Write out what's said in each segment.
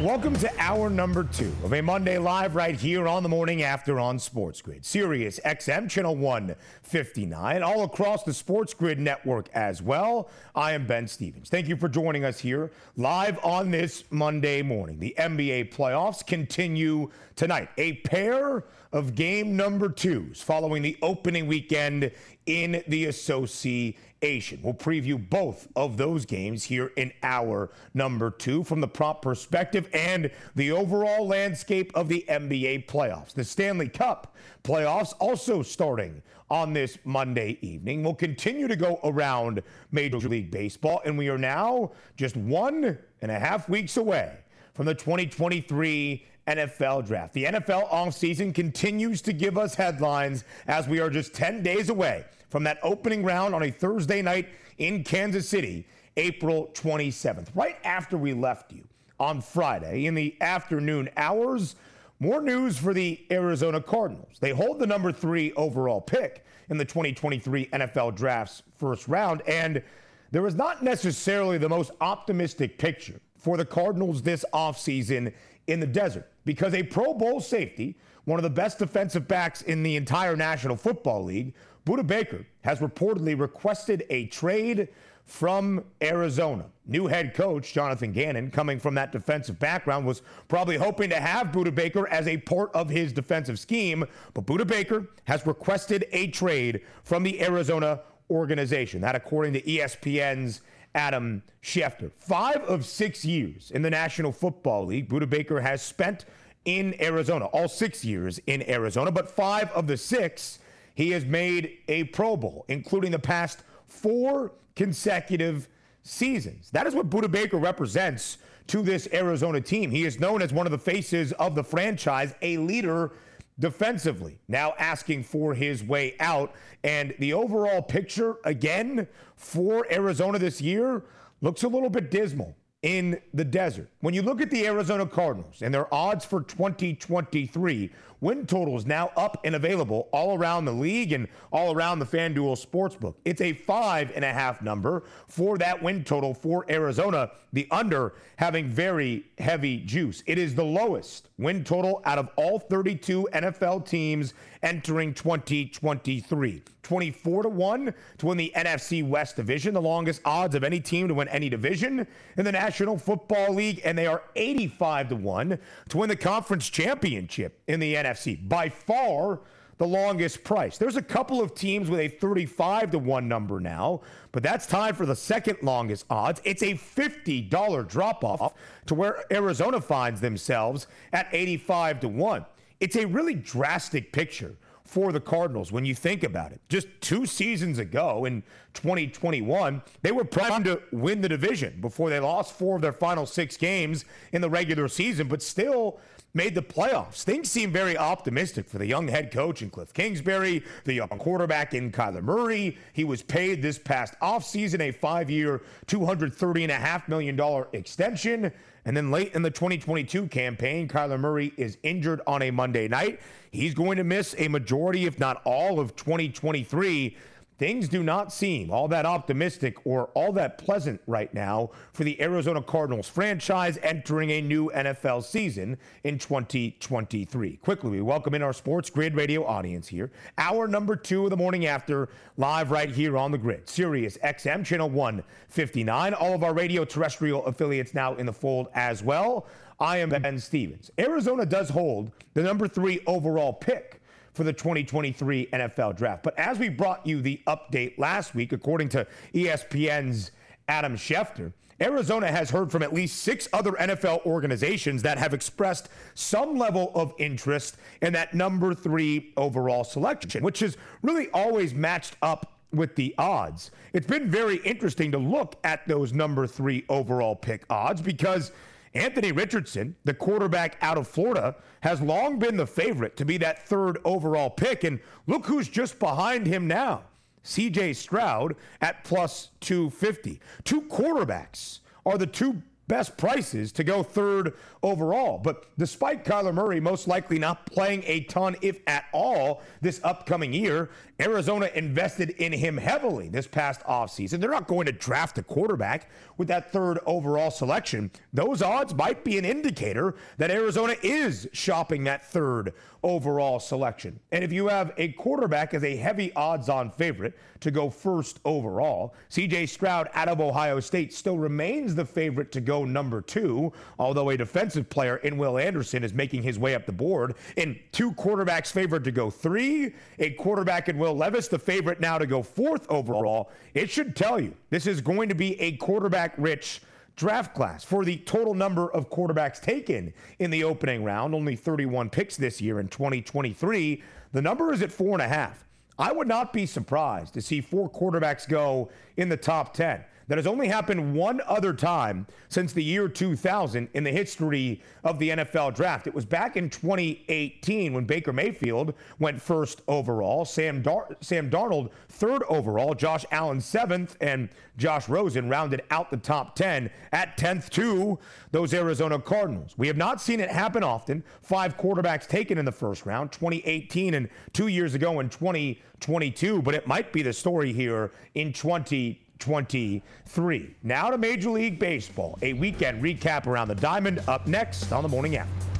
Welcome to hour number two of a Monday Live right here on the morning after on Sports Grid. Sirius XM Channel 159, all across the Sports Grid network as well. I am Ben Stevens. Thank you for joining us here live on this Monday morning. The NBA playoffs continue tonight. A pair of game number twos following the opening weekend in the association. We'll preview both of those games here in hour number two from the prop perspective and the overall landscape of the NBA playoffs. The Stanley Cup playoffs also starting on this Monday evening. We'll continue to go around Major League Baseball, and we are now just one and a half weeks away from the 2023 NFL draft. The NFL offseason continues to give us headlines as we are just 10 days away from that opening round on a Thursday night in Kansas City, April 27th. Right after we left you on Friday in the afternoon hours, more news for the Arizona Cardinals. They hold the number three overall pick in the 2023 NFL Draft's first round, and there is not necessarily the most optimistic picture for the Cardinals this offseason in the desert because a Pro Bowl safety, one of the best defensive backs in the entire National Football League, Budda Baker has reportedly requested a trade from Arizona. New head coach Jonathan Gannon, coming from that defensive background, was probably hoping to have Budda Baker as a part of his defensive scheme, but Budda Baker has requested a trade from the Arizona organization. That, according to ESPN's Adam Schefter. Five of six years in the National Football League, Budda Baker has spent in Arizona, all six years in Arizona, but five of the six he has made a Pro Bowl, including the past four consecutive seasons. That is what Budda Baker represents to this Arizona team. He is known as one of the faces of the franchise, a leader defensively, now asking for his way out. And the overall picture, again, for Arizona this year looks a little bit dismal in the desert. When you look at the Arizona Cardinals and their odds for 2023, win totals now up and available all around the league and all around the FanDuel Sportsbook. It's a five and a half number for that win total for Arizona, the under having very heavy juice. It is the lowest win total out of all 32 NFL teams entering 2023. 24 to 1 to win the NFC West division, the longest odds of any team to win any division in the National Football League, and they are 85 to 1 to win the conference championship in the NFC. By far the longest price. There's a couple of teams with a 35 to 1 number now, but that's tied for the second longest odds. It's a $50 drop off to where Arizona finds themselves at 85 to 1. It's a really drastic picture for the Cardinals when you think about it. Just two seasons ago in 2021, they were primed to win the division before they lost four of their final six games in the regular season, but still made the playoffs. Things seem very optimistic for the young head coach in Cliff Kingsbury, the young quarterback in Kyler Murray. He was paid this past offseason a five year, $230.5 million extension. And then late in the 2022 campaign, Kyler Murray is injured on a Monday night. He's going to miss a majority, if not all, of 2023 things do not seem all that optimistic or all that pleasant right now for the Arizona Cardinals franchise entering a new NFL season in 2023. Quickly, we welcome in our Sports Grid radio audience here. Hour number two of the morning after, live right here on the grid. Sirius XM, channel 159. All of our radio terrestrial affiliates now in the fold as well. I am Ben Stevens. Arizona does hold the number three overall pick for the 2023 NFL draft. But as we brought you the update last week, according to ESPN's Adam Schefter, Arizona has heard from at least six other NFL organizations that have expressed some level of interest in that number three overall selection, which has really always matched up with the odds. It's been very interesting to look at those number three overall pick odds because Anthony Richardson, the quarterback out of Florida, has long been the favorite to be that third overall pick. And look who's just behind him now CJ Stroud at plus 250. Two quarterbacks are the two best prices to go third overall. But despite Kyler Murray most likely not playing a ton, if at all, this upcoming year, Arizona invested in him heavily this past offseason. They're not going to draft a quarterback with that third overall selection. Those odds might be an indicator that Arizona is shopping that third overall selection. And if you have a quarterback as a heavy odds on favorite to go first overall, CJ Stroud out of Ohio State still remains the favorite to go number two, although a defensive player in Will Anderson is making his way up the board. And two quarterbacks favored to go three, a quarterback in Will Levis, the favorite now to go fourth overall. It should tell you this is going to be a quarterback rich draft class for the total number of quarterbacks taken in the opening round, only 31 picks this year in 2023. The number is at four and a half. I would not be surprised to see four quarterbacks go in the top 10. That has only happened one other time since the year 2000 in the history of the NFL draft. It was back in 2018 when Baker Mayfield went first overall, Sam, Dar- Sam Darnold third overall, Josh Allen seventh, and Josh Rosen rounded out the top 10 at 10th to those Arizona Cardinals. We have not seen it happen often. Five quarterbacks taken in the first round, 2018 and two years ago in 2022, but it might be the story here in 20. 23. Now to Major League Baseball. A weekend recap around the diamond up next on the morning after.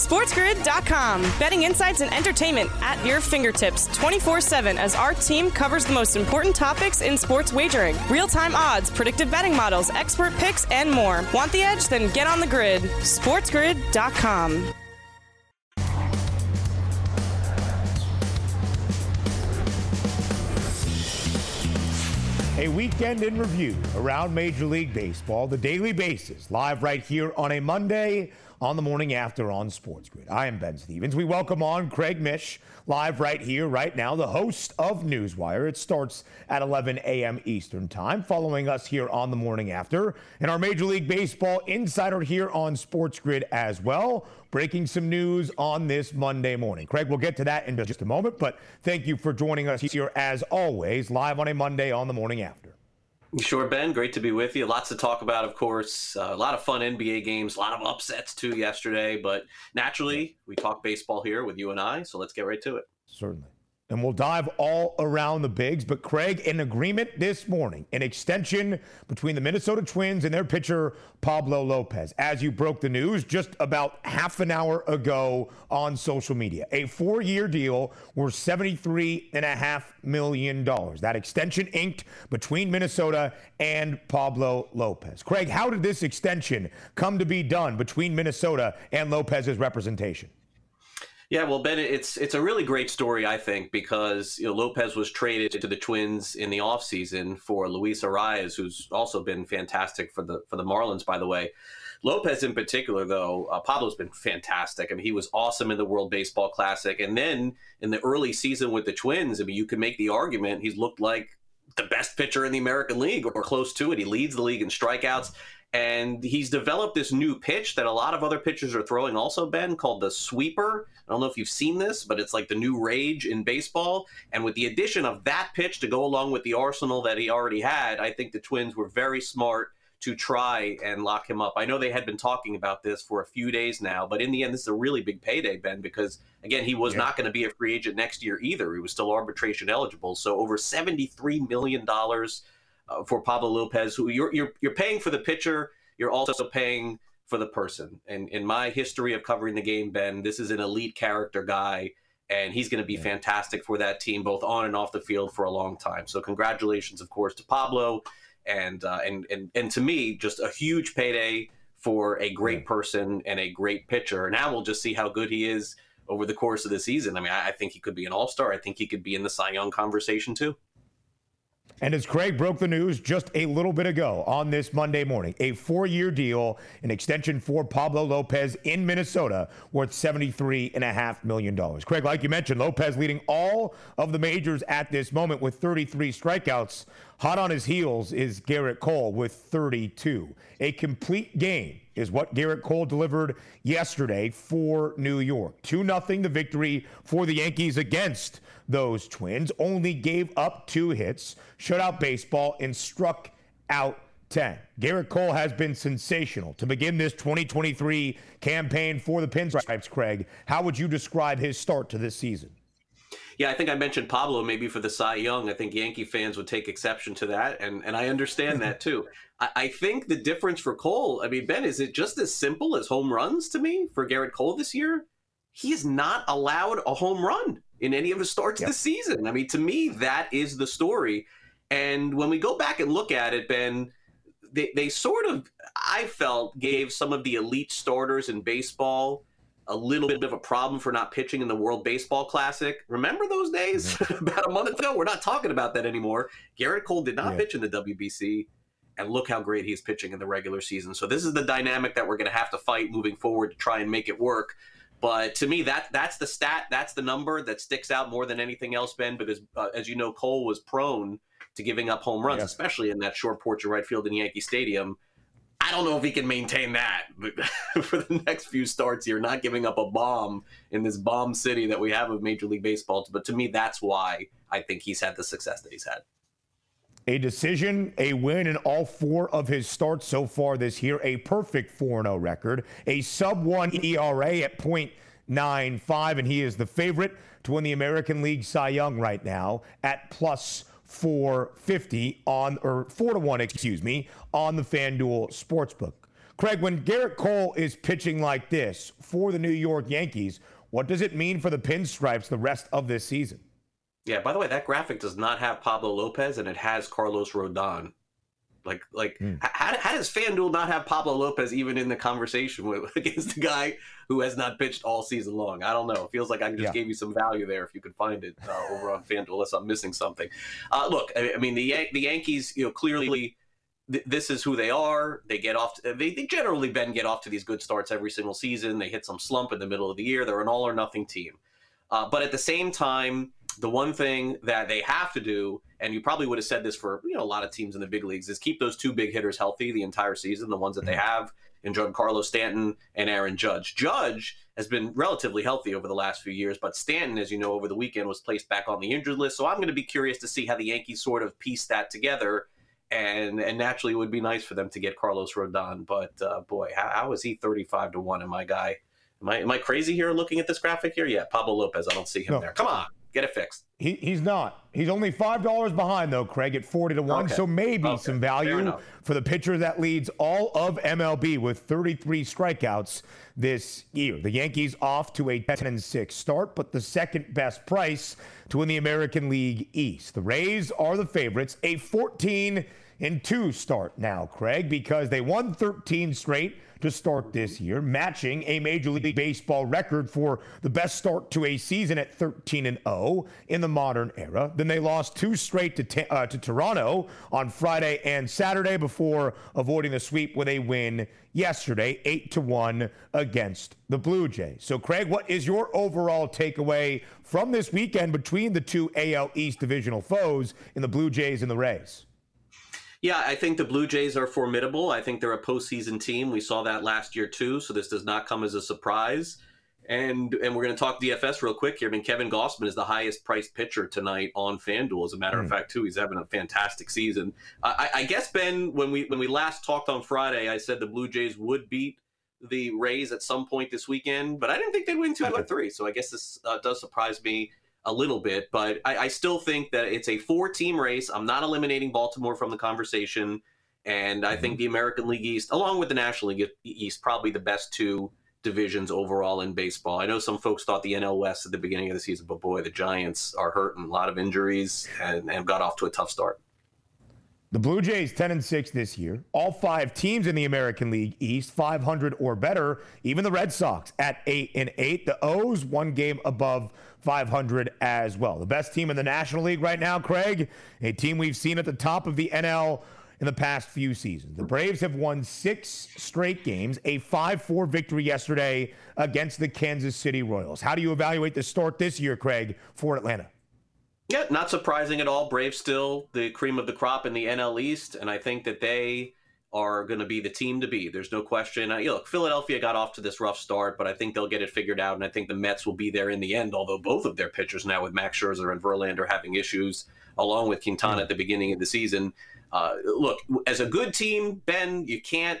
SportsGrid.com. Betting insights and entertainment at your fingertips 24 7 as our team covers the most important topics in sports wagering real time odds, predictive betting models, expert picks, and more. Want the edge? Then get on the grid. SportsGrid.com. A weekend in review around Major League Baseball, the daily basis, live right here on a Monday on the morning after on Sports Grid. I am Ben Stevens. We welcome on Craig Mish, live right here, right now, the host of Newswire. It starts at 11 a.m. Eastern Time, following us here on the morning after, and our Major League Baseball insider here on Sports Grid as well, breaking some news on this Monday morning. Craig, we'll get to that in just a moment, but thank you for joining us here as always, live on a Monday on the morning after. Sure, Ben. Great to be with you. Lots to talk about, of course. Uh, a lot of fun NBA games, a lot of upsets too yesterday. But naturally, we talk baseball here with you and I, so let's get right to it. Certainly and we'll dive all around the bigs. But Craig, in agreement this morning, an extension between the Minnesota Twins and their pitcher Pablo Lopez, as you broke the news just about half an hour ago on social media. A four-year deal worth $73.5 million. That extension inked between Minnesota and Pablo Lopez. Craig, how did this extension come to be done between Minnesota and Lopez's representation? Yeah, well, Ben, it's it's a really great story, I think, because you know Lopez was traded to the Twins in the offseason for Luis Arraez, who's also been fantastic for the for the Marlins, by the way. Lopez, in particular, though, uh, Pablo's been fantastic. I mean, he was awesome in the World Baseball Classic, and then in the early season with the Twins, I mean, you could make the argument he's looked like the best pitcher in the American League or close to it. He leads the league in strikeouts. And he's developed this new pitch that a lot of other pitchers are throwing also, Ben, called the sweeper. I don't know if you've seen this, but it's like the new rage in baseball. And with the addition of that pitch to go along with the arsenal that he already had, I think the Twins were very smart to try and lock him up. I know they had been talking about this for a few days now, but in the end, this is a really big payday, Ben, because again, he was yeah. not going to be a free agent next year either. He was still arbitration eligible. So over $73 million uh, for Pablo Lopez, who you're, you're you're paying for the pitcher, you're also paying for the person. And in my history of covering the game, Ben, this is an elite character guy, and he's going to be yeah. fantastic for that team, both on and off the field, for a long time. So congratulations, of course, to Pablo, and uh, and and and to me, just a huge payday for a great yeah. person and a great pitcher. Now we'll just see how good he is over the course of the season. I mean, I, I think he could be an all star. I think he could be in the Cy Young conversation too. And as Craig broke the news just a little bit ago on this Monday morning, a four year deal, an extension for Pablo Lopez in Minnesota worth $73.5 million. Craig, like you mentioned, Lopez leading all of the majors at this moment with 33 strikeouts. Hot on his heels is Gerrit Cole with 32. A complete game is what Gerrit Cole delivered yesterday for New York. 2 0 the victory for the Yankees against those Twins. Only gave up two hits, shut out baseball, and struck out 10. Gerrit Cole has been sensational to begin this 2023 campaign for the Pinstripes, Craig. How would you describe his start to this season? Yeah, I think I mentioned Pablo maybe for the Cy Young. I think Yankee fans would take exception to that, and, and I understand that too. I, think the difference for Cole, I mean, Ben, is it just as simple as home runs to me for Gerrit Cole this year? He is not allowed a home run in any of the starts yep. this season. I mean, to me, that is the story. And when we go back and look at it, Ben, they, they sort of, I felt, gave some of the elite starters in baseball a little bit of a problem for not pitching in the World Baseball Classic. Remember those days? Mm-hmm. about a month ago, we're not talking about that anymore. Gerrit Cole did not yeah. pitch in the WBC, and look how great he's pitching in the regular season. So this is the dynamic that we're going to have to fight moving forward to try and make it work. But to me, that that's the stat, that's the number that sticks out more than anything else, Ben. Because uh, as you know, Cole was prone to giving up home runs, yeah. especially in that short porch of right field in Yankee Stadium. I don't know if he can maintain that for the next few starts here, not giving up a bomb in this bomb city that we have of Major League Baseball. But to me, that's why I think he's had the success that he's had. A decision, a win in all four of his starts so far this year, a perfect 4 0 record, a sub 1 ERA at .95, and he is the favorite to win the American League Cy Young right now at plus 450 on, or 4 to 1, excuse me, on the FanDuel Sportsbook. Craig, when Gerrit Cole is pitching like this for the New York Yankees, what does it mean for the Pinstripes the rest of this season? Yeah. By the way, that graphic does not have Pablo Lopez, and it has Carlos Rodon. Like, like, mm. how, how does FanDuel not have Pablo Lopez even in the conversation with, against the guy who has not pitched all season long? I don't know. It feels like I just yeah. gave you some value there if you could find it uh, over on FanDuel, unless I'm missing something. Uh, look, I, I, mean, the Yan- the Yankees, you know, clearly th- this is who they are. They get off. To, they, they generally Ben get off to these good starts every single season. They hit some slump in the middle of the year. They're an all or nothing team. Uh, but at the same time, the one thing that they have to do, and you probably would have said this for you know a lot of teams in the big leagues, is keep those two big hitters healthy the entire season. The ones that they mm-hmm. have in Giancarlo Stanton and Aaron Judge. Judge has been relatively healthy over the last few years, but Stanton, as you know, over the weekend was placed back on the injured list. So I'm going to be curious to see how the Yankees sort of piece that together. And and naturally, it would be nice for them to get Carlos Rodon, but uh, boy, how, how is he 35 to one? And my guy, am I am I crazy here looking at this graphic here? Yeah, Pablo Lopez. I don't see him no. there. Come on. Get it fixed. He, he's not. He's only five dollars behind though, Craig, at forty to one. Okay. So maybe okay. some value for the pitcher that leads all of MLB with 33 strikeouts this year. The Yankees off to a 10 and 6 start, but the second best price to win the American League East. The Rays are the favorites. A 14 and 2 start now, Craig, because they won 13 straight to start this year, matching a Major League Baseball record for the best start to a season at 13 and 0 in the modern era. Then they lost two straight to, uh, to Toronto on Friday and Saturday before avoiding the sweep with a win yesterday, 8 to 1 against the Blue Jays. So Craig, what is your overall takeaway from this weekend between the two AL East divisional foes in the Blue Jays and the Rays? Yeah, I think the Blue Jays are formidable. I think they're a postseason team. We saw that last year too, so this does not come as a surprise. And and we're going to talk DFS real quick here. I mean, Kevin Gausman is the highest priced pitcher tonight on FanDuel. As a matter mm. of hmm. fact, too, he's having a fantastic season. I, I guess Ben, when we when we last talked on Friday, I said the Blue Jays would beat the Rays at some point this weekend, but I didn't think they'd win two out of three. So I guess this uh, does surprise me a little bit, but I, I still think that it's a four team race. I'm not eliminating Baltimore from the conversation. And I think mm-hmm. the American League East, along with the National League East, probably the best two divisions overall in baseball. I know some folks thought the NL West at the beginning of the season, but boy, the Giants are hurting, a lot of injuries, and, and got off to a tough start. The Blue Jays 10 and 6 this year. All five teams in the American League East 500 or better. Even the Red Sox at 8 and 8. The O's one game above 500 as well. The best team in the National League right now, Craig, a team we've seen at the top of the NL in the past few seasons. The Braves have won 6 straight games, a 5-4 victory yesterday against the Kansas City Royals. How do you evaluate the start this year, Craig, for Atlanta? Yeah, not surprising at all. Braves still the cream of the crop in the NL East, and I think that they are going to be the team to be. There's no question. I, look, Philadelphia got off to this rough start, but I think they'll get it figured out, and I think the Mets will be there in the end. Although both of their pitchers now, with Max Scherzer and Verlander, having issues, along with Quintana at the beginning of the season. Uh, look, as a good team, Ben, you can't,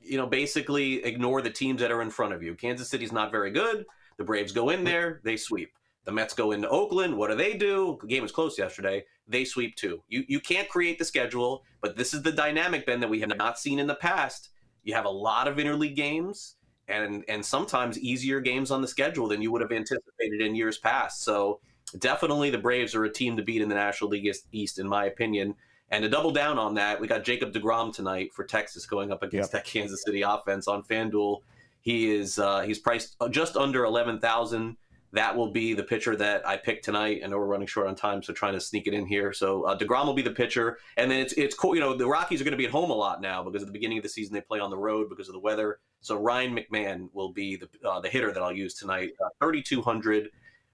you know, basically ignore the teams that are in front of you. Kansas City's not very good. The Braves go in there, they sweep. The Mets go into Oakland. What do they do? The game was close yesterday. They sweep two. You you can't create the schedule, but this is the dynamic, Ben, that we have not seen in the past. You have a lot of interleague games and and sometimes easier games on the schedule than you would have anticipated in years past. So definitely the Braves are a team to beat in the National League East, in my opinion. And to double down on that, we got Jacob DeGrom tonight for Texas going up against yep. that Kansas City offense on FanDuel. He is uh, he's priced just under eleven thousand that will be the pitcher that I picked tonight. I know we're running short on time, so trying to sneak it in here. So uh, Degrom will be the pitcher, and then it's it's cool. You know, the Rockies are going to be at home a lot now because at the beginning of the season they play on the road because of the weather. So Ryan McMahon will be the uh, the hitter that I'll use tonight. Uh, Thirty two hundred.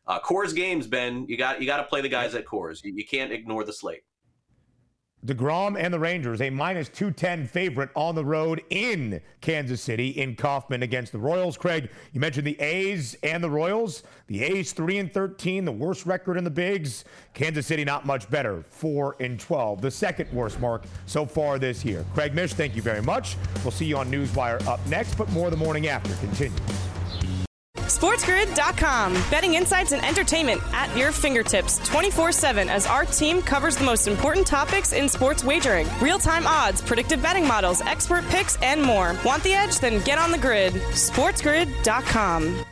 Uh, Coors games, Ben. You got you got to play the guys at Coors. You, you can't ignore the slate. DeGrom and the Rangers, a minus 210 favorite on the road in Kansas City in Kauffman against the Royals. Craig, you mentioned the A's and the Royals. The A's 3 and 13, the worst record in the Bigs. Kansas City not much better, 4 and 12, the second worst mark so far this year. Craig Mish, thank you very much. We'll see you on Newswire up next, but more the morning after continues. SportsGrid.com. Betting insights and entertainment at your fingertips 24 7 as our team covers the most important topics in sports wagering real time odds, predictive betting models, expert picks, and more. Want the edge? Then get on the grid. SportsGrid.com.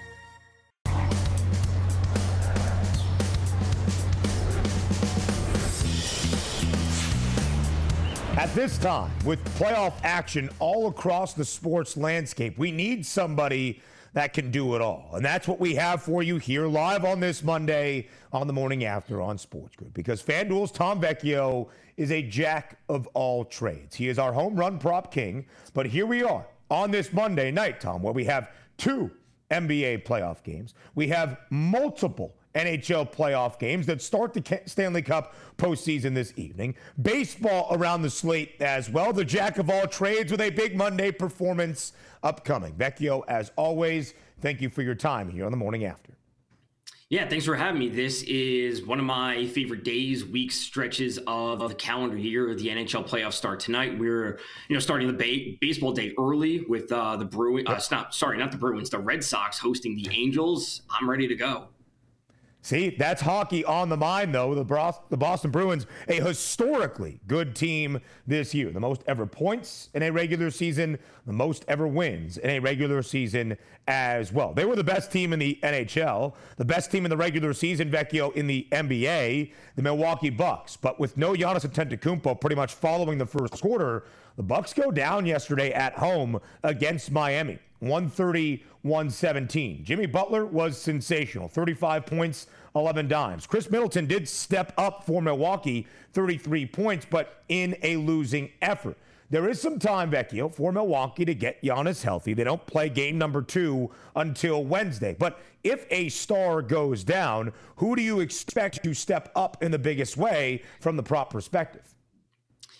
At this time, with playoff action all across the sports landscape, we need somebody that can do it all. And that's what we have for you here live on this Monday on the morning after on Sports Grid. Because FanDuel's Tom Vecchio is a jack of all trades. He is our home run prop king. But here we are on this Monday night, Tom, where we have two NBA playoff games. We have multiple NHL playoff games that start the Stanley Cup postseason this evening. Baseball around the slate as well. The jack of all trades with a big Monday performance upcoming. Vecchio, as always, thank you for your time here on the morning after. Yeah, thanks for having me. This is one of my favorite days, weeks, stretches of the calendar year. The NHL playoffs start tonight. We're, you know, starting the ba- baseball day early with uh, the Bruins. Uh, not sorry, not the Bruins. The Red Sox hosting the Angels. I'm ready to go. See, that's hockey on the mind, though. The, Boston Bruins, a historically good team this year. The most ever points in a regular season, the most ever wins in a regular season as well. They were the best team in the NHL, the best team in the regular season, Vecchio, in the NBA, the Milwaukee Bucks. But with no Giannis Antetokounmpo pretty much following the first quarter, the Bucks go down yesterday at home against Miami. 130 117. Jimmy Butler was sensational 35 points, 11 dimes. Khris Middleton did step up for Milwaukee, 33 points, but in a losing effort. There is some time, Vecchio, for Milwaukee to get Giannis healthy. They don't play game number two until Wednesday. But if a star goes down, who do you expect to step up in the biggest way from the prop perspective?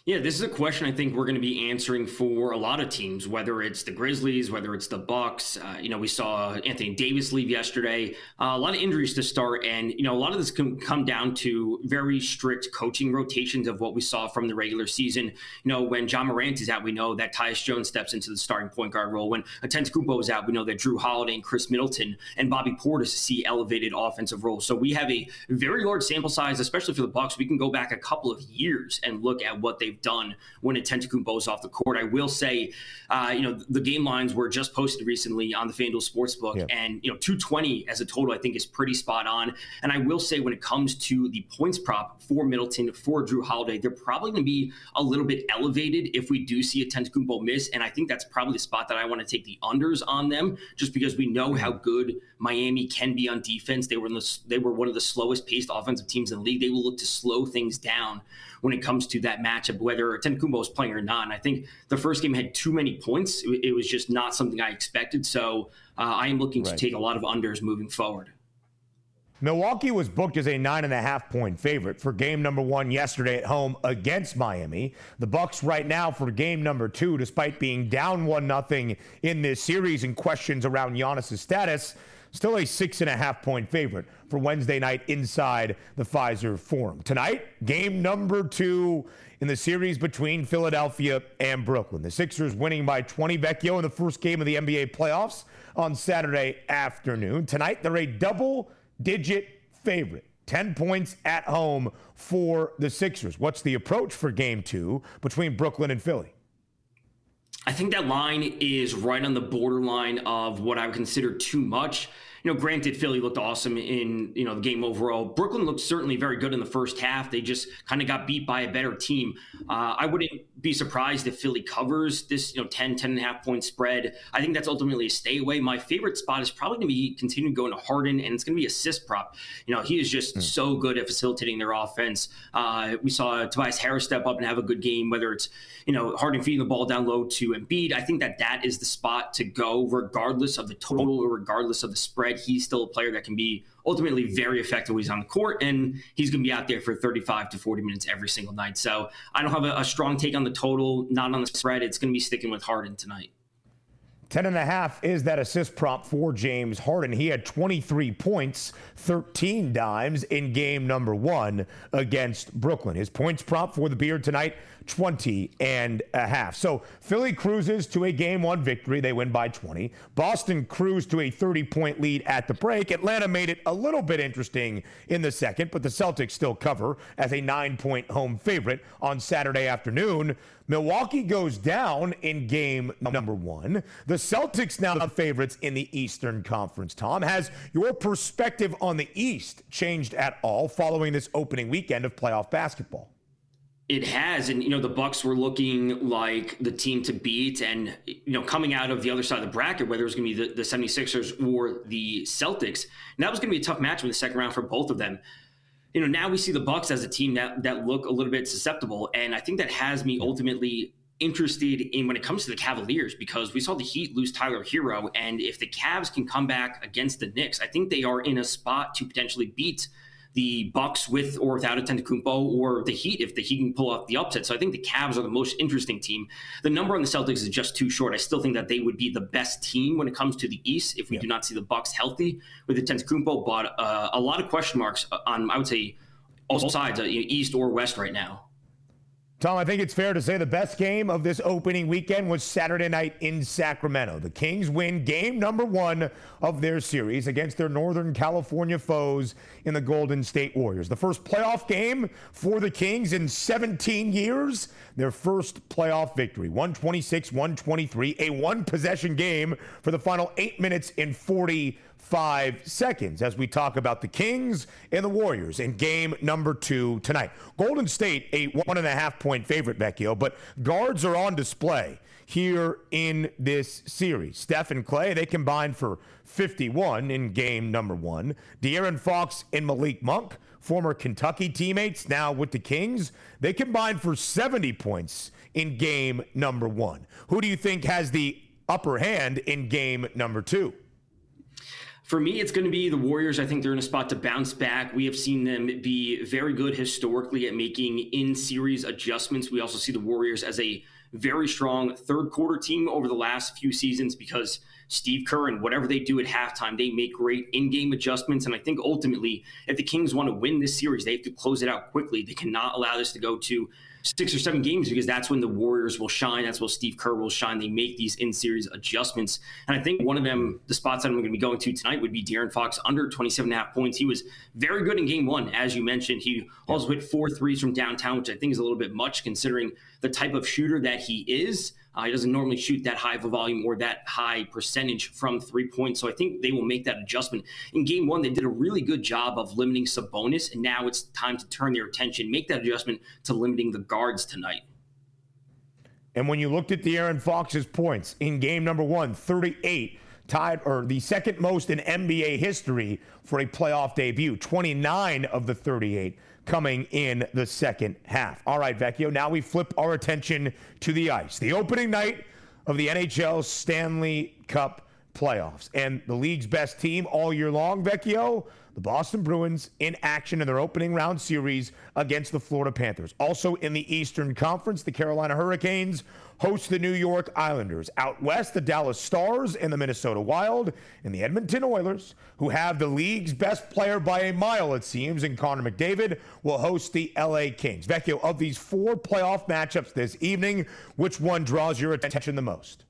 Yeah, this is a question I think we're going to be answering for a lot of teams, whether it's the Grizzlies, whether it's the Bucks. Uh, you know, we saw Anthony Davis leave yesterday. Uh, a lot of injuries to start, and you know, a lot of this can come down to very strict coaching rotations of what we saw from the regular season. You know, when Ja Morant is out, we know that Tyus Jones steps into the starting point guard role. When Antetokounmpo is out, we know that Jrue Holiday and Khris Middleton and Bobby Portis see elevated offensive roles. So we have a very large sample size, especially for the Bucks. We can go back a couple of years and look at what they've they've done when Antetokounmpo is off the court. I will say, uh, you know, the game lines were just posted recently on the FanDuel Sportsbook, yeah. and you know, 220 as a total, I think is pretty spot on. And I will say, when it comes to the points prop for Middleton for Jrue Holiday, they're probably going to be a little bit elevated if we do see a miss, and I think that's probably the spot that I want to take the unders on them, just because we know how good Miami can be on defense. They were the, they were one of the slowest paced offensive teams in the league. They will look to slow things down when it comes to that matchup, whether Antetokounmpo is playing or not. And I think the first game had too many points. It, it was just not something I expected. So uh, I am looking right. to take a lot of unders moving forward. Milwaukee was booked as a nine and a half point favorite for game number one yesterday at home against Miami. The Bucks right now for game number two, despite being down one nothing in this series and questions around Giannis' status, still a six and a half point favorite for Wednesday night inside the Fiserv Forum. Tonight, game number two in the series between Philadelphia and Brooklyn. The Sixers winning by 20 Vecchio in the first game of the NBA playoffs on Saturday afternoon. Tonight, they're a double digit favorite. 10 points at home for the Sixers. What's the approach for game two between Brooklyn and Philly? I think that line is right on the borderline of what I would consider too much you know, granted, Philly looked awesome in you know the game overall. Brooklyn looked certainly very good in the first half. They just kind of got beat by a better team. Uh, I wouldn't be surprised if Philly covers this you know 10, 10 and a half point spread. I think that's ultimately a stay away. My favorite spot is probably going to be continuing going to Harden, and it's going to be assist prop. You know, he is just mm. so good at facilitating their offense. Uh, we saw Tobias Harris step up and have a good game, whether it's you know Harden feeding the ball down low to Embiid. I think that that is the spot to go, regardless of the total or regardless of the spread he's still a player that can be ultimately very effective when he's on the court, and he's going to be out there for 35 to 40 minutes every single night. So I don't have a, a strong take on the total, not on the spread. It's going to be sticking with Harden tonight. 10 and a half is that assist prop for James Harden. He had 23 points, 13 dimes in game number one against Brooklyn. His points prop for the beard tonight, 20 and a half. So Philly cruises to a game one victory. They win by 20. Boston cruised to a 30 point lead at the break. Atlanta made it a little bit interesting in the second, but the Celtics still cover as a nine point home favorite on Saturday afternoon. Milwaukee goes down in game number one. The Celtics now the favorites in the Eastern Conference. Tom, has your perspective on the East changed at all following this opening weekend of playoff basketball? It has, and you know the Bucks were looking like the team to beat, and you know coming out of the other side of the bracket, whether it was going to be the, the 76ers or the Celtics, and that was going to be a tough match in the second round for both of them. You know now we see the Bucks as a team that that look a little bit susceptible, and I think that has me ultimately interested in when it comes to the Cavaliers because we saw the Heat lose Tyler Herro and if the Cavs can come back against the Knicks, I think they are in a spot to potentially beat the Bucks with or without Antetokounmpo or the Heat if the Heat can pull off the upset. So I think the Cavs are the most interesting team. The number on the Celtics is just too short. I still think that they would be the best team when it comes to the East if we yeah. do not see the Bucks healthy with Antetokounmpo. But uh, a lot of question marks on I would say all sides, uh, East or West right now. Tom, I think it's fair to say the best game of this opening weekend was Saturday night in Sacramento. The Kings win game number one of their series against their Northern California foes in the Golden State Warriors. The first playoff game for the Kings in 17 years, their first playoff victory. 126 123, a one possession game for the final eight minutes and 40 five seconds as we talk about the Kings and the Warriors in game number two tonight. Golden State, a one and a half point favorite, Vecchio, but guards are on display here in this series. Steph and Clay, they combined for 51 in game number one. De'Aaron Fox and Malik Monk, former Kentucky teammates, now with the Kings, they combined for 70 points in game number one. Who do you think has the upper hand in game number two? For me, it's going to be the Warriors. I think they're in a spot to bounce back. We have seen them be very good historically at making in series adjustments. We also see the Warriors as a very strong third quarter team over the last few seasons because Steve Kerr and whatever they do at halftime, they make great in game adjustments. And I think ultimately, if the Kings want to win this series, they have to close it out quickly. They cannot allow this to go to six or seven games because that's when the Warriors will shine. That's when Steve Kerr will shine. They make these in series adjustments. And I think one of them, the spots that I'm going to be going to tonight, would be De'Aaron Fox under 27 and a half points. He was very good in game one, as you mentioned. He also hit four threes from downtown, which I think is a little bit much considering the type of shooter that he is. Uh, he doesn't normally shoot that high of a volume or that high percentage from three points. So I think they will make that adjustment. In game one, they did a really good job of limiting Sabonis, and now it's time to turn their attention, make that adjustment to limiting the guards tonight. And when you looked at De'Aaron Fox's points in game number one, 38, tied or the second most in NBA history for a playoff debut, 29 of the 38 coming in the second half. All right, Vecchio, now we flip our attention to the ice. The opening night of the NHL Stanley Cup playoffs. And the league's best team all year long, Vecchio, the Boston Bruins in action in their opening round series against the Florida Panthers. Also in the Eastern Conference, the Carolina Hurricanes host the New York Islanders. Out west, the Dallas Stars and the Minnesota Wild, and the Edmonton Oilers, who have the league's best player by a mile, it seems, and Connor McDavid, will host the LA Kings. Vecchio, of these four playoff matchups this evening, which one draws your attention the most?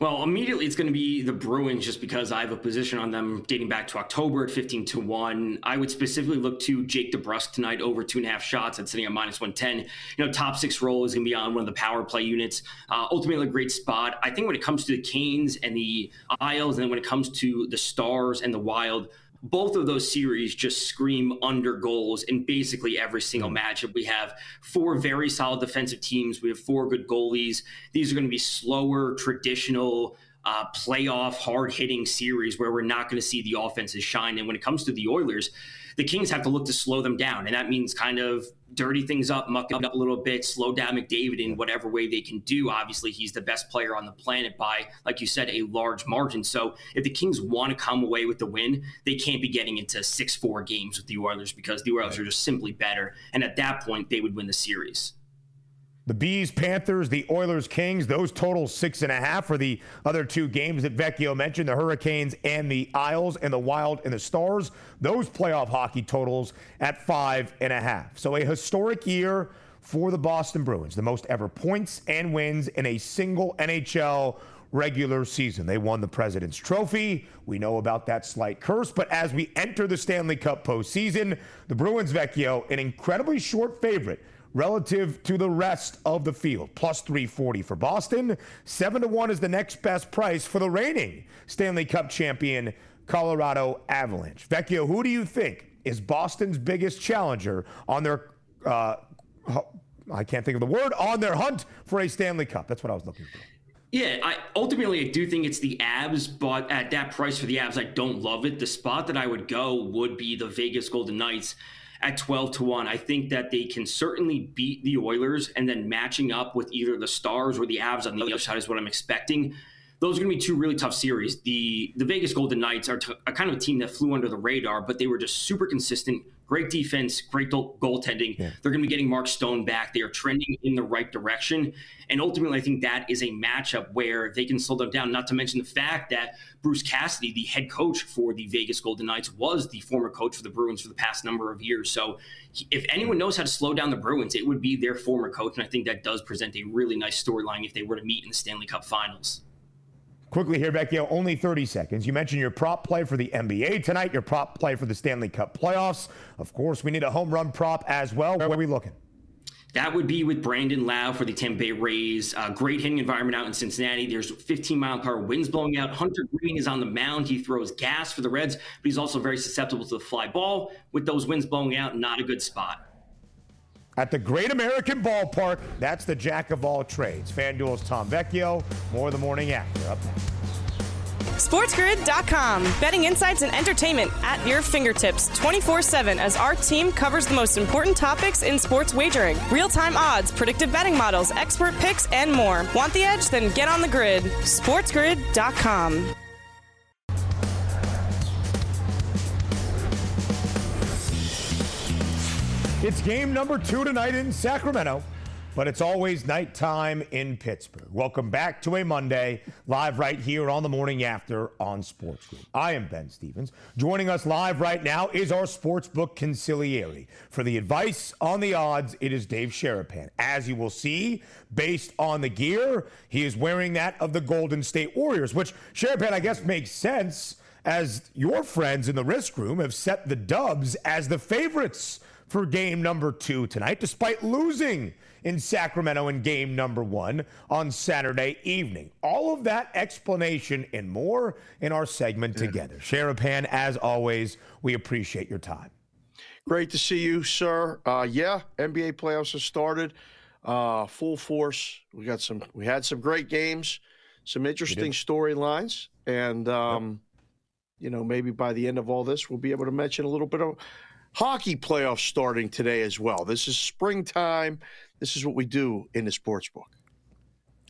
Well, immediately it's going to be the Bruins just because I have a position on them dating back to October at 15 to 1. I would specifically look to Jake DeBrusk tonight over two and a half shots at sitting at minus 110. You know, top six role is going to be on one of the power play units. Uh, ultimately, a great spot. I think when it comes to the Canes and the Isles, and then when it comes to the Stars and the Wild, both of those series just scream under goals in basically every single mm. matchup. We have four very solid defensive teams. We have four good goalies. These are going to be slower, traditional, uh, playoff, hard hitting series where we're not going to see the offenses shine. And when it comes to the Oilers, the Kings have to look to slow them down. And that means kind of dirty things up, muck it up a little bit, slow down McDavid in whatever way they can do. Obviously, he's the best player on the planet by, like you said, a large margin. So if the Kings want to come away with the win, they can't be getting into 6 4 games with the Oilers because the Oilers are just simply better. And at that point, they would win the series. The Bees, Panthers, the Oilers, Kings, those total six and a half for the other two games that Vecchio mentioned the Hurricanes and the Isles and the Wild and the Stars. Those playoff hockey totals at five and a half. So a historic year for the Boston Bruins, the most ever points and wins in a single NHL regular season. They won the President's Trophy. We know about that slight curse, but as we enter the Stanley Cup postseason, the Bruins Vecchio, an incredibly short favorite relative to the rest of the field. Plus 340 for Boston. 7 to 1 is the next best price for the reigning Stanley Cup champion, Colorado Avalanche. Vecchio, who do you think is Boston's biggest challenger on their, uh, I can't think of the word, on their hunt for a Stanley Cup? That's what I was looking for. Yeah, I ultimately I do think it's the Avs, but at that price for the Avs, I don't love it. The spot that I would go would be the Vegas Golden Knights at 12 to 1. I think that they can certainly beat the Oilers and then matching up with either the Stars or the Avs on the other side is what I'm expecting. Those are going to be two really tough series. The the Vegas Golden Knights are a kind of a team that flew under the radar, but they were just super consistent, Great defense, great goaltending. Yeah. They're going to be getting Mark Stone back. They are trending in the right direction. And ultimately, I think that is a matchup where they can slow them down. Not to mention the fact that Bruce Cassidy, the head coach for the Vegas Golden Knights, was the former coach for the Bruins for the past number of years. So if anyone knows how to slow down the Bruins, it would be their former coach. And I think that does present a really nice storyline if they were to meet in the Stanley Cup finals. Quickly here, Vecchio, only 30 seconds. You mentioned your prop play for the NBA tonight, your prop play for the Stanley Cup playoffs. Of course, we need a home run prop as well. Where are we looking? That would be with Brandon Lowe for the Tampa Bay Rays. Uh, great hitting environment out in Cincinnati. There's 15 mile per hour winds blowing out. Hunter Greene is on the mound. He throws gas for the Reds, but he's also very susceptible to the fly ball. With those winds blowing out, not a good spot at the Great American Ballpark. That's the jack of all trades. FanDuel's Tom Vecchio. More the morning after. Up next. SportsGrid.com. Betting insights and entertainment at your fingertips 24 7 as our team covers the most important topics in sports wagering real time odds, predictive betting models, expert picks, and more. Want the edge? Then get on the grid. SportsGrid.com. It's game number two tonight in Sacramento. but it's always nighttime in Pittsburgh. Welcome back to a Monday, live right here on the morning after on Sports Grid. I am Ben Stevens. Joining us live right now is our sportsbook consigliere. For the advice on the odds, it is Dave Sharapan. As you will see, based on the gear, he is wearing that of the Golden State Warriors, which Sharapan, I guess, makes sense as your friends in the risk room have set the Dubs as the favorites for game number two tonight, despite losing in Sacramento in game number one on Saturday evening. All of that explanation and more in our segment together. Sharapan, as always, we appreciate your time. Great to see you, sir. Uh, yeah, NBA playoffs have started uh, full force. We got some. We had some great games, some interesting storylines, and um, yep. you know maybe by the end of all this, we'll be able to mention a little bit of hockey playoffs starting today as well. This is springtime. This is what we do in the sports book.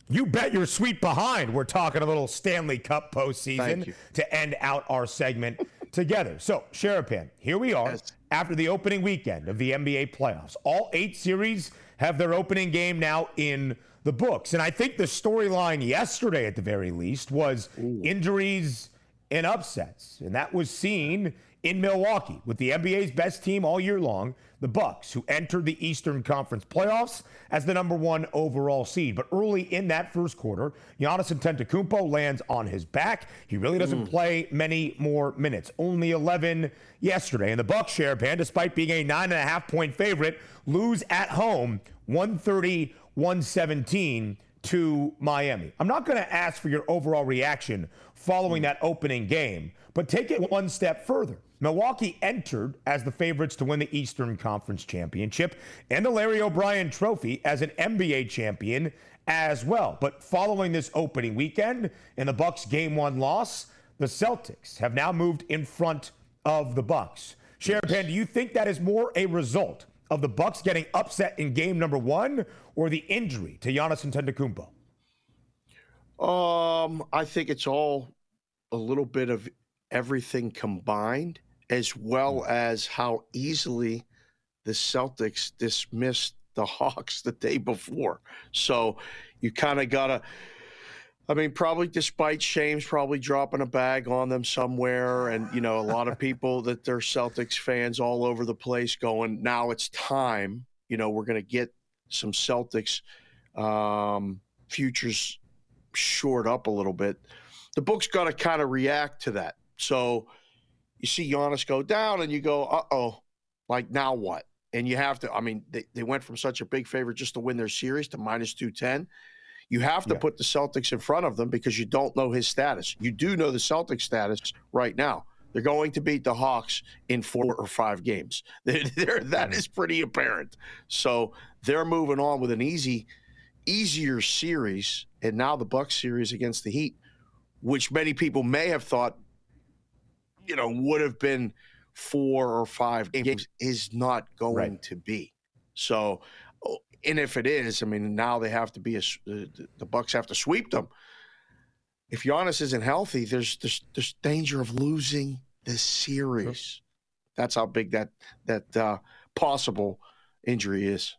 You bet your sweet behind. We're talking a little Stanley Cup postseason to end out our segment together. So, Sharapan, here we are yes. after the opening weekend of the NBA playoffs. All eight series have their opening game now in the books. And I think the storyline yesterday, at the very least, was Ooh. injuries and upsets. And that was seen in Milwaukee with the NBA's best team all year long, the Bucks, who entered the Eastern Conference playoffs as the number one overall seed. But early in that first quarter, Giannis Antetokounmpo lands on his back. He really doesn't mm. play many more minutes, only 11 yesterday. And the Bucks Sharapan, despite being a nine and a half point favorite, lose at home 130 117 to Miami. I'm not going to ask for your overall reaction following that opening game, but take it one step further. Milwaukee entered as the favorites to win the Eastern Conference Championship and the Larry O'Brien Trophy as an NBA champion as well. But following this opening weekend and the Bucks game 1 loss, the Celtics have now moved in front of the Bucks. Sharapan, do you think that is more a result of the Bucks getting upset in game number 1 or the injury to Giannis Antetokounmpo? Um, I think it's all a little bit of everything combined as well mm. as how easily the Celtics dismissed the Hawks the day before. So you kind of got to. I mean, probably despite Shames probably dropping a bag on them somewhere, and you know, a lot of people that they're Celtics fans all over the place going, now it's time. You know, we're going to get some Celtics um, futures shored up a little bit. The book's got to kind of react to that. So you see Giannis go down and you go, uh oh, like now what? And you have to, I mean, they, they went from such a big favorite just to win their series to minus 210. You have to yeah. put the Celtics in front of them because you don't know his status. You do know the Celtics status right now. They're going to beat the Hawks in four or five games. They're, they're, that is pretty apparent. So they're moving on with an easy, easier series, and now the Bucks series against the Heat, which many people may have thought you know, would have been four or five games is not going right. to be. So, oh, and if it is, I mean, now they have to be a, the Bucks have to sweep them. If Giannis isn't healthy, there's there's, there's danger of losing the series. Sure. That's how big that that uh, possible injury is.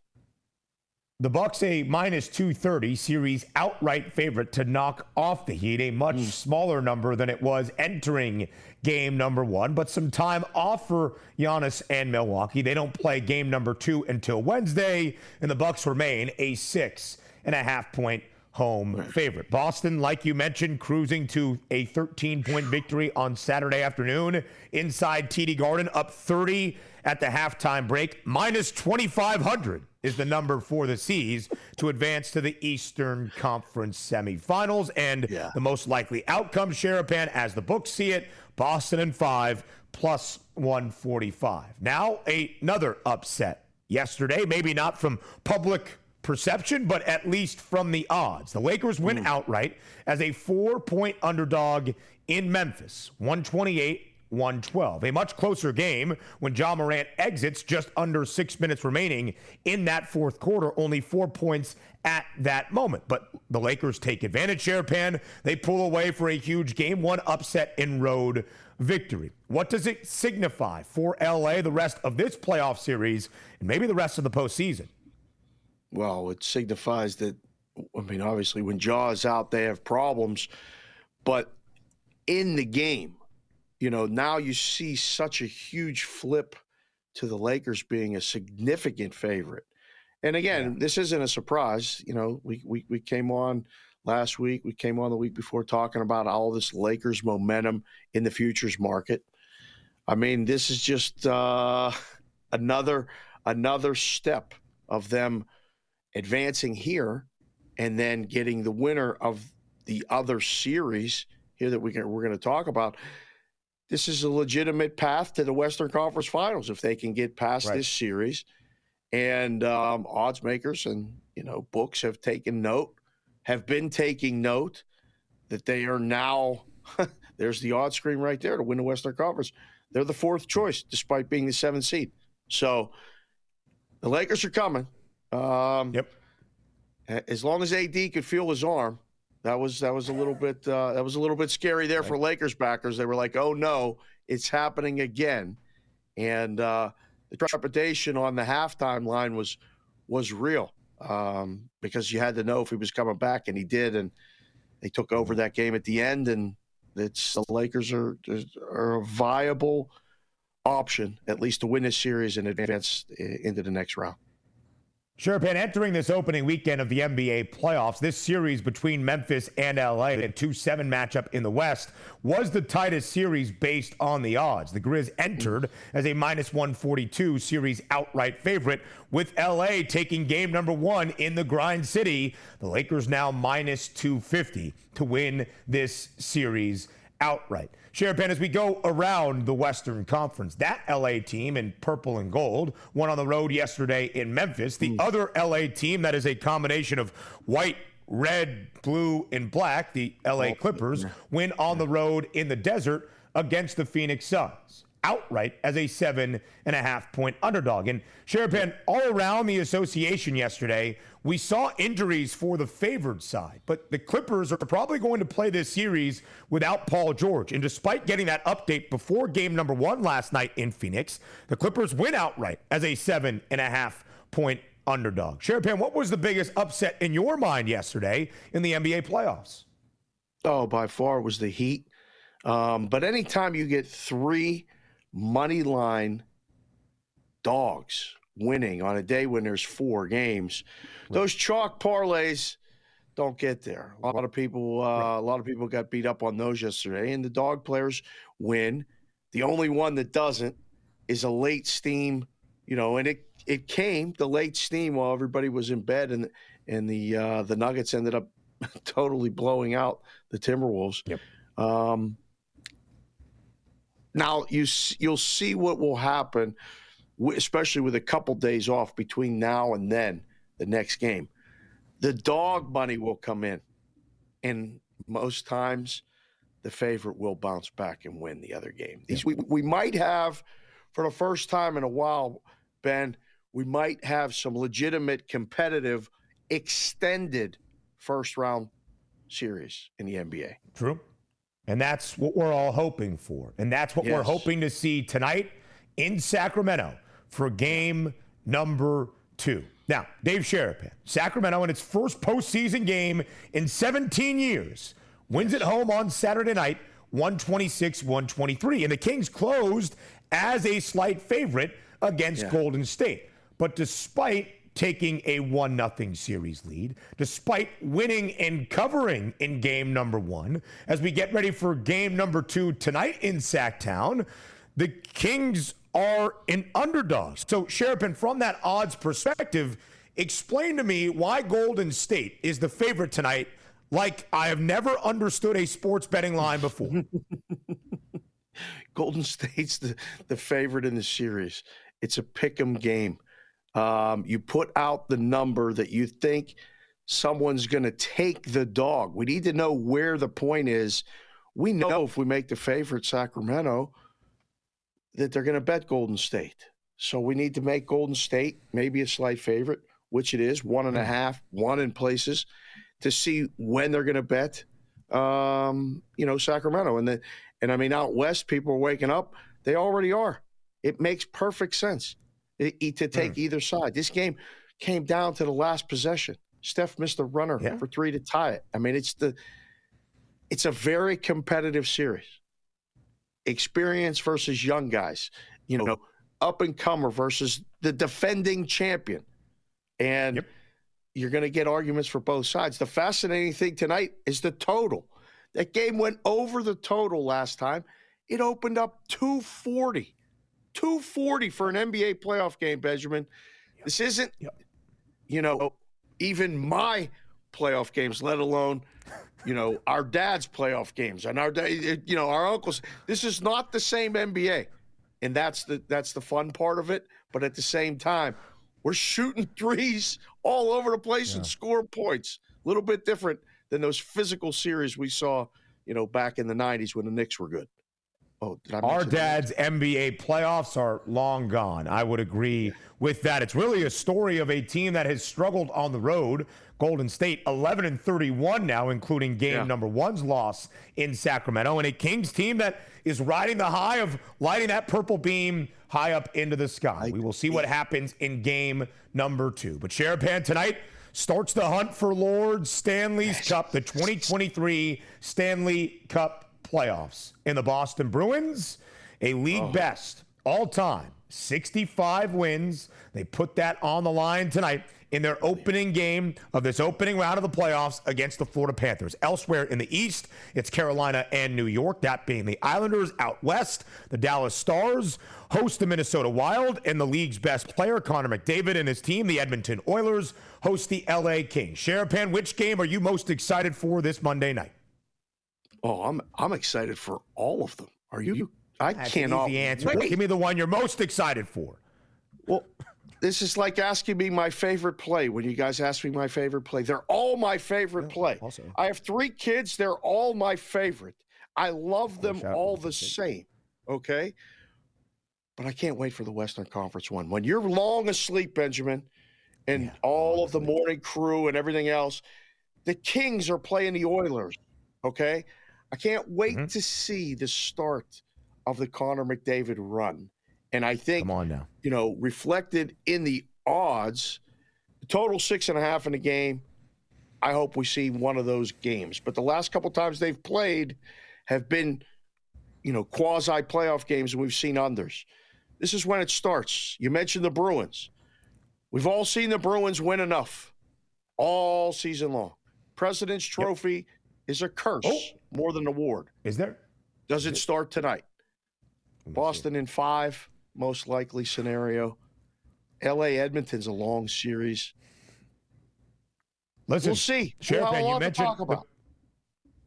The Bucks a minus 230 series outright favorite to knock off the Heat, a much mm. smaller number than it was entering game number one, but some time off for Giannis and Milwaukee. They don't play game number two until Wednesday, and the Bucks remain a six and a half point home favorite. Boston, like you mentioned, cruising to a 13 point victory on Saturday afternoon inside TD Garden, up 30 at the halftime break, minus 2,500 is the number for the C's to advance to the Eastern Conference semifinals. And yeah. the most likely outcome, Sharapan, as the books see it, Boston and five plus 145. Now, another upset yesterday, maybe not from public perception, but at least from the odds. The Lakers win mm. outright as a four point underdog in Memphis, 128 112. A much closer game when Ja Morant exits just under six minutes remaining in that fourth quarter, only four points at that moment. But the Lakers take advantage, Sharapan. They pull away for a huge game one upset in road victory. What does it signify for LA the rest of this playoff series and maybe the rest of the postseason? well, it signifies that, I mean, obviously, when Ja's out, they have problems. But in the game, you know, now you see such a huge flip to the Lakers being a significant favorite. And again, yeah. this isn't a surprise. You know, we, we, we came on last week, we came on the week before talking about all this Lakers momentum in the futures market. I mean, this is just uh, another another step of them advancing here and then getting the winner of the other series here that we can, we're going to talk about. This is a legitimate path to the Western Conference Finals if they can get past right. this series. And um, odds makers and you know books have taken note, have been taking note that they are now. there's the odds screen right there to win the Western Conference. They're the fourth choice, despite being the seventh seed. So the Lakers are coming. Um, yep. As long as AD could feel his arm, that was that was a little bit uh, that was a little bit scary there for Lakers backers. They were like, "Oh no, it's happening again," and uh, the trepidation on the halftime line was was real um, because you had to know if he was coming back, and he did, and they took over that game at the end, and it's the Lakers are are a viable option at least to win this series and advance into the next round. Sharapan, entering this opening weekend of the NBA playoffs, this series between Memphis and LA, a 2 7 matchup in the West, was the tightest series based on the odds. The Grizz entered as a minus 142 series outright favorite, with LA taking game number one in the grind city. The Lakers now minus 250 to win this series outright. Sharapan, as we go around the Western Conference, that LA team in purple and gold won on the road yesterday in Memphis. The mm. other LA team that is a combination of white, red, blue, and black, the LA Clippers, win on the road in the desert against the Phoenix Suns outright as a seven and a half point underdog. And Sharapan, all around the association yesterday, we saw injuries for the favored side, but the Clippers are probably going to play this series without Paul George. And despite getting that update before game number one last night in Phoenix, the Clippers win outright as a seven and a half point underdog. Sharapan, what was the biggest upset in your mind yesterday in the NBA playoffs? Oh, by far was the Heat. Um, but anytime you get three money line dogs winning on a day when there's four games. Right. Those chalk parlays don't get there. A lot of people, uh, right. a lot of people got beat up on those yesterday, and the dog players win. The only one that doesn't is a late steam, you know, and it it came the late steam while everybody was in bed, and and the uh, the Nuggets ended up totally blowing out the Timberwolves. Yep. Um, now you you'll see what will happen, especially with a couple days off between now and then the next game. The dog money will come in, and most times the favorite will bounce back and win the other game. These we, we might have for the first time in a while, Ben. We might have some legitimate competitive extended first round series in the NBA. True. And that's what we're all hoping for. And that's what yes. we're hoping to see tonight in Sacramento for game number two. Now, Dave Sharapan, Sacramento in its first postseason game in 17 years, wins at home on Saturday night, 126 123. And the Kings closed as a slight favorite against yeah. Golden State. But despite taking a 1 0 series lead, despite winning and covering in game number one. As we get ready for game number two tonight in Sacktown, the Kings are an underdog. So, Sharapan, from that odds perspective, explain to me why Golden State is the favorite tonight, like I have never understood a sports betting line before. Golden State's the, the favorite in the series. It's a pick 'em game. Um, you put out the number that you think someone's going to take the dog. We need to know where the point is. We know if we make the favorite Sacramento that they're going to bet Golden State. So we need to make Golden State maybe a slight favorite, which it is, one and a half, one in places, to see when they're going to bet, um, you know, Sacramento. And the, and I mean, out west, people are waking up. They already are. It makes perfect sense to take mm. either side. This game came down to the last possession. Steph missed a runner yeah. for three to tie it. I mean, it's the it's a very competitive series. Experience versus young guys, you know, up and comer versus the defending champion. And yep. you're going to get arguments for both sides. The fascinating thing tonight is the total. That game went over the total last time. It opened up 240. 240 for an NBA playoff game, Benjamin. Yep. This isn't, yep. you know, even my playoff games, let alone, you know, our dad's playoff games and our, you know, our uncles. This is not the same NBA, and that's the that's the fun part of it. But at the same time, we're shooting threes all over the place yeah. and scoring points. A little bit different than those physical series we saw, you know, back in the '90s when the Knicks were good. Oh, our dad's that? NBA playoffs are long gone. I would agree with that. It's really a story of a team that has struggled on the road. Golden State 11 and 31 now, including game yeah. number one's loss in Sacramento, and a Kings team that is riding the high of lighting that purple beam high up into the sky. We will see what happens in game number two. But Sharapan tonight starts the hunt for Lord Stanley's Cup, the 2023 Stanley Cup playoffs in the Boston Bruins, a league oh. best all time, 65 wins. They put that on the line tonight in their opening game of this opening round of the playoffs against the Florida Panthers. Elsewhere in the East, it's Carolina and New York, that being the Islanders. Out West, the Dallas Stars host the Minnesota Wild, and the league's best player, Connor McDavid, and his team, the Edmonton Oilers, host the LA Kings. Sharapan, which game are you most excited for this Monday night? Oh, I'm I'm excited for all of them. Are you? I That's cannot. The answer. Wait. Give me the one you're most excited for. Well, this is like asking me my favorite play. When you guys ask me my favorite play, they're all my favorite yeah, play. Also. I have three kids. They're all my favorite. I love them all the same. Okay. But I can't wait for the Western Conference one. When you're long asleep, Benjamin, and yeah, all of the morning crew and everything else, the Kings are playing the Oilers. Okay. I can't wait mm-hmm. to see the start of the Connor McDavid run. And I think, Come on now. you know, reflected in the odds, the total six and a half in the game. I hope we see one of those games. But the last couple times they've played have been, you know, quasi playoff games, and we've seen unders. This is when it starts. You mentioned the Bruins. We've all seen the Bruins win enough all season long. President's Trophy yep. is a curse oh. More than an award. Is there? Does it start tonight? Boston see. in five, most likely scenario. LA Edmonton's a long series. Listen, we'll see. Sheriff, we'll you mentioned the,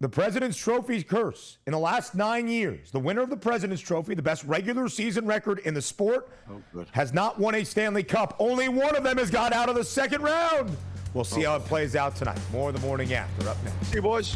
the, President's Trophy curse. In the last nine years, the winner of the President's Trophy, the best regular season record in the sport, oh, has not won a Stanley Cup. Only one of them has got out of the second round. We'll see oh. how it plays out tonight. More in the morning after. Up next. See you, boys.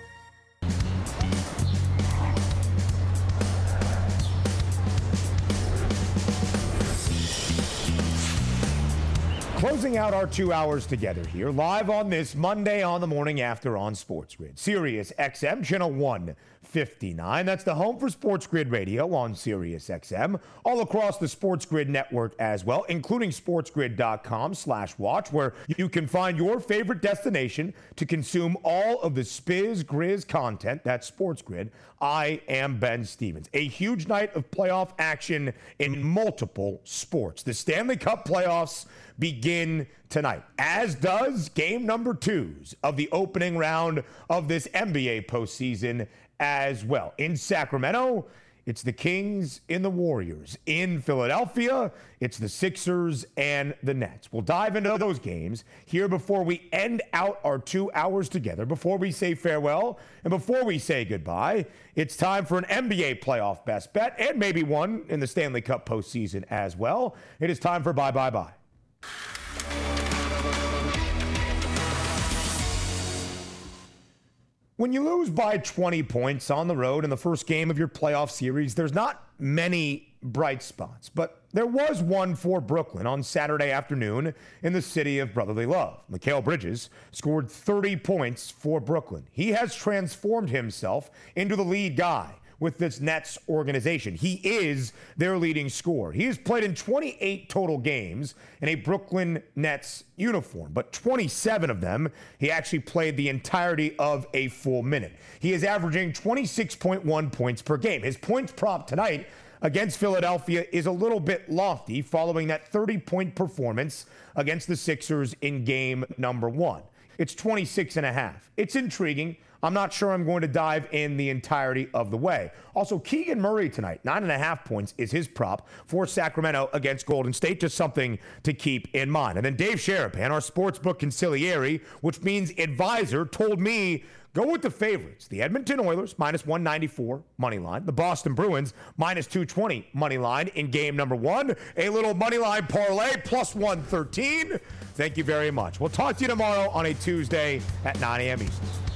Closing out our two hours together here, live on this Monday on the morning after on Sports Grid. Sirius XM, channel 159. That's the home for Sports Grid Radio on Sirius XM, all across the Sports Grid network as well, including sportsgrid.com slash watch, where you can find your favorite destination to consume all of the Spiz Grizz content. That's Sports Grid. I am Ben Stevens. A huge night of playoff action in multiple sports. The Stanley Cup playoffs begin tonight, as does game number twos of the opening round of this NBA postseason as well. In Sacramento, it's the Kings in the Warriors. In Philadelphia, it's the Sixers and the Nets. We'll dive into those games here before we end out our two hours together, before we say farewell, and before we say goodbye. It's time for an NBA playoff best bet and maybe one in the Stanley Cup postseason as well. It is time for bye, bye, bye. When you lose by 20 points on the road in the first game of your playoff series, there's not many bright spots, but there was one for Brooklyn on Saturday afternoon in the city of brotherly love. Mikal Bridges scored 30 points for Brooklyn. He has transformed himself into the lead guy with this Nets organization. He is their leading scorer. He has played in 28 total games in a Brooklyn Nets uniform, but 27 of them he actually played the entirety of a full minute. He is averaging 26.1 points per game. His points prop tonight against Philadelphia is a little bit lofty following that 30 point performance against the Sixers in game number one. It's 26 and a half. It's intriguing. I'm not sure I'm going to dive in the entirety of the way. Also, Keegan Murray tonight, nine and a half points is his prop for Sacramento against Golden State. Just something to keep in mind. And then Dave Sharapan, our sportsbook conciliary, which means advisor, told me Go with the favorites. The Edmonton Oilers, minus 194 money line. The Boston Bruins, minus 220 money line in game number one. A little money line parlay, plus 113. Thank you very much. We'll talk to you tomorrow on a Tuesday at 9 a.m. Eastern.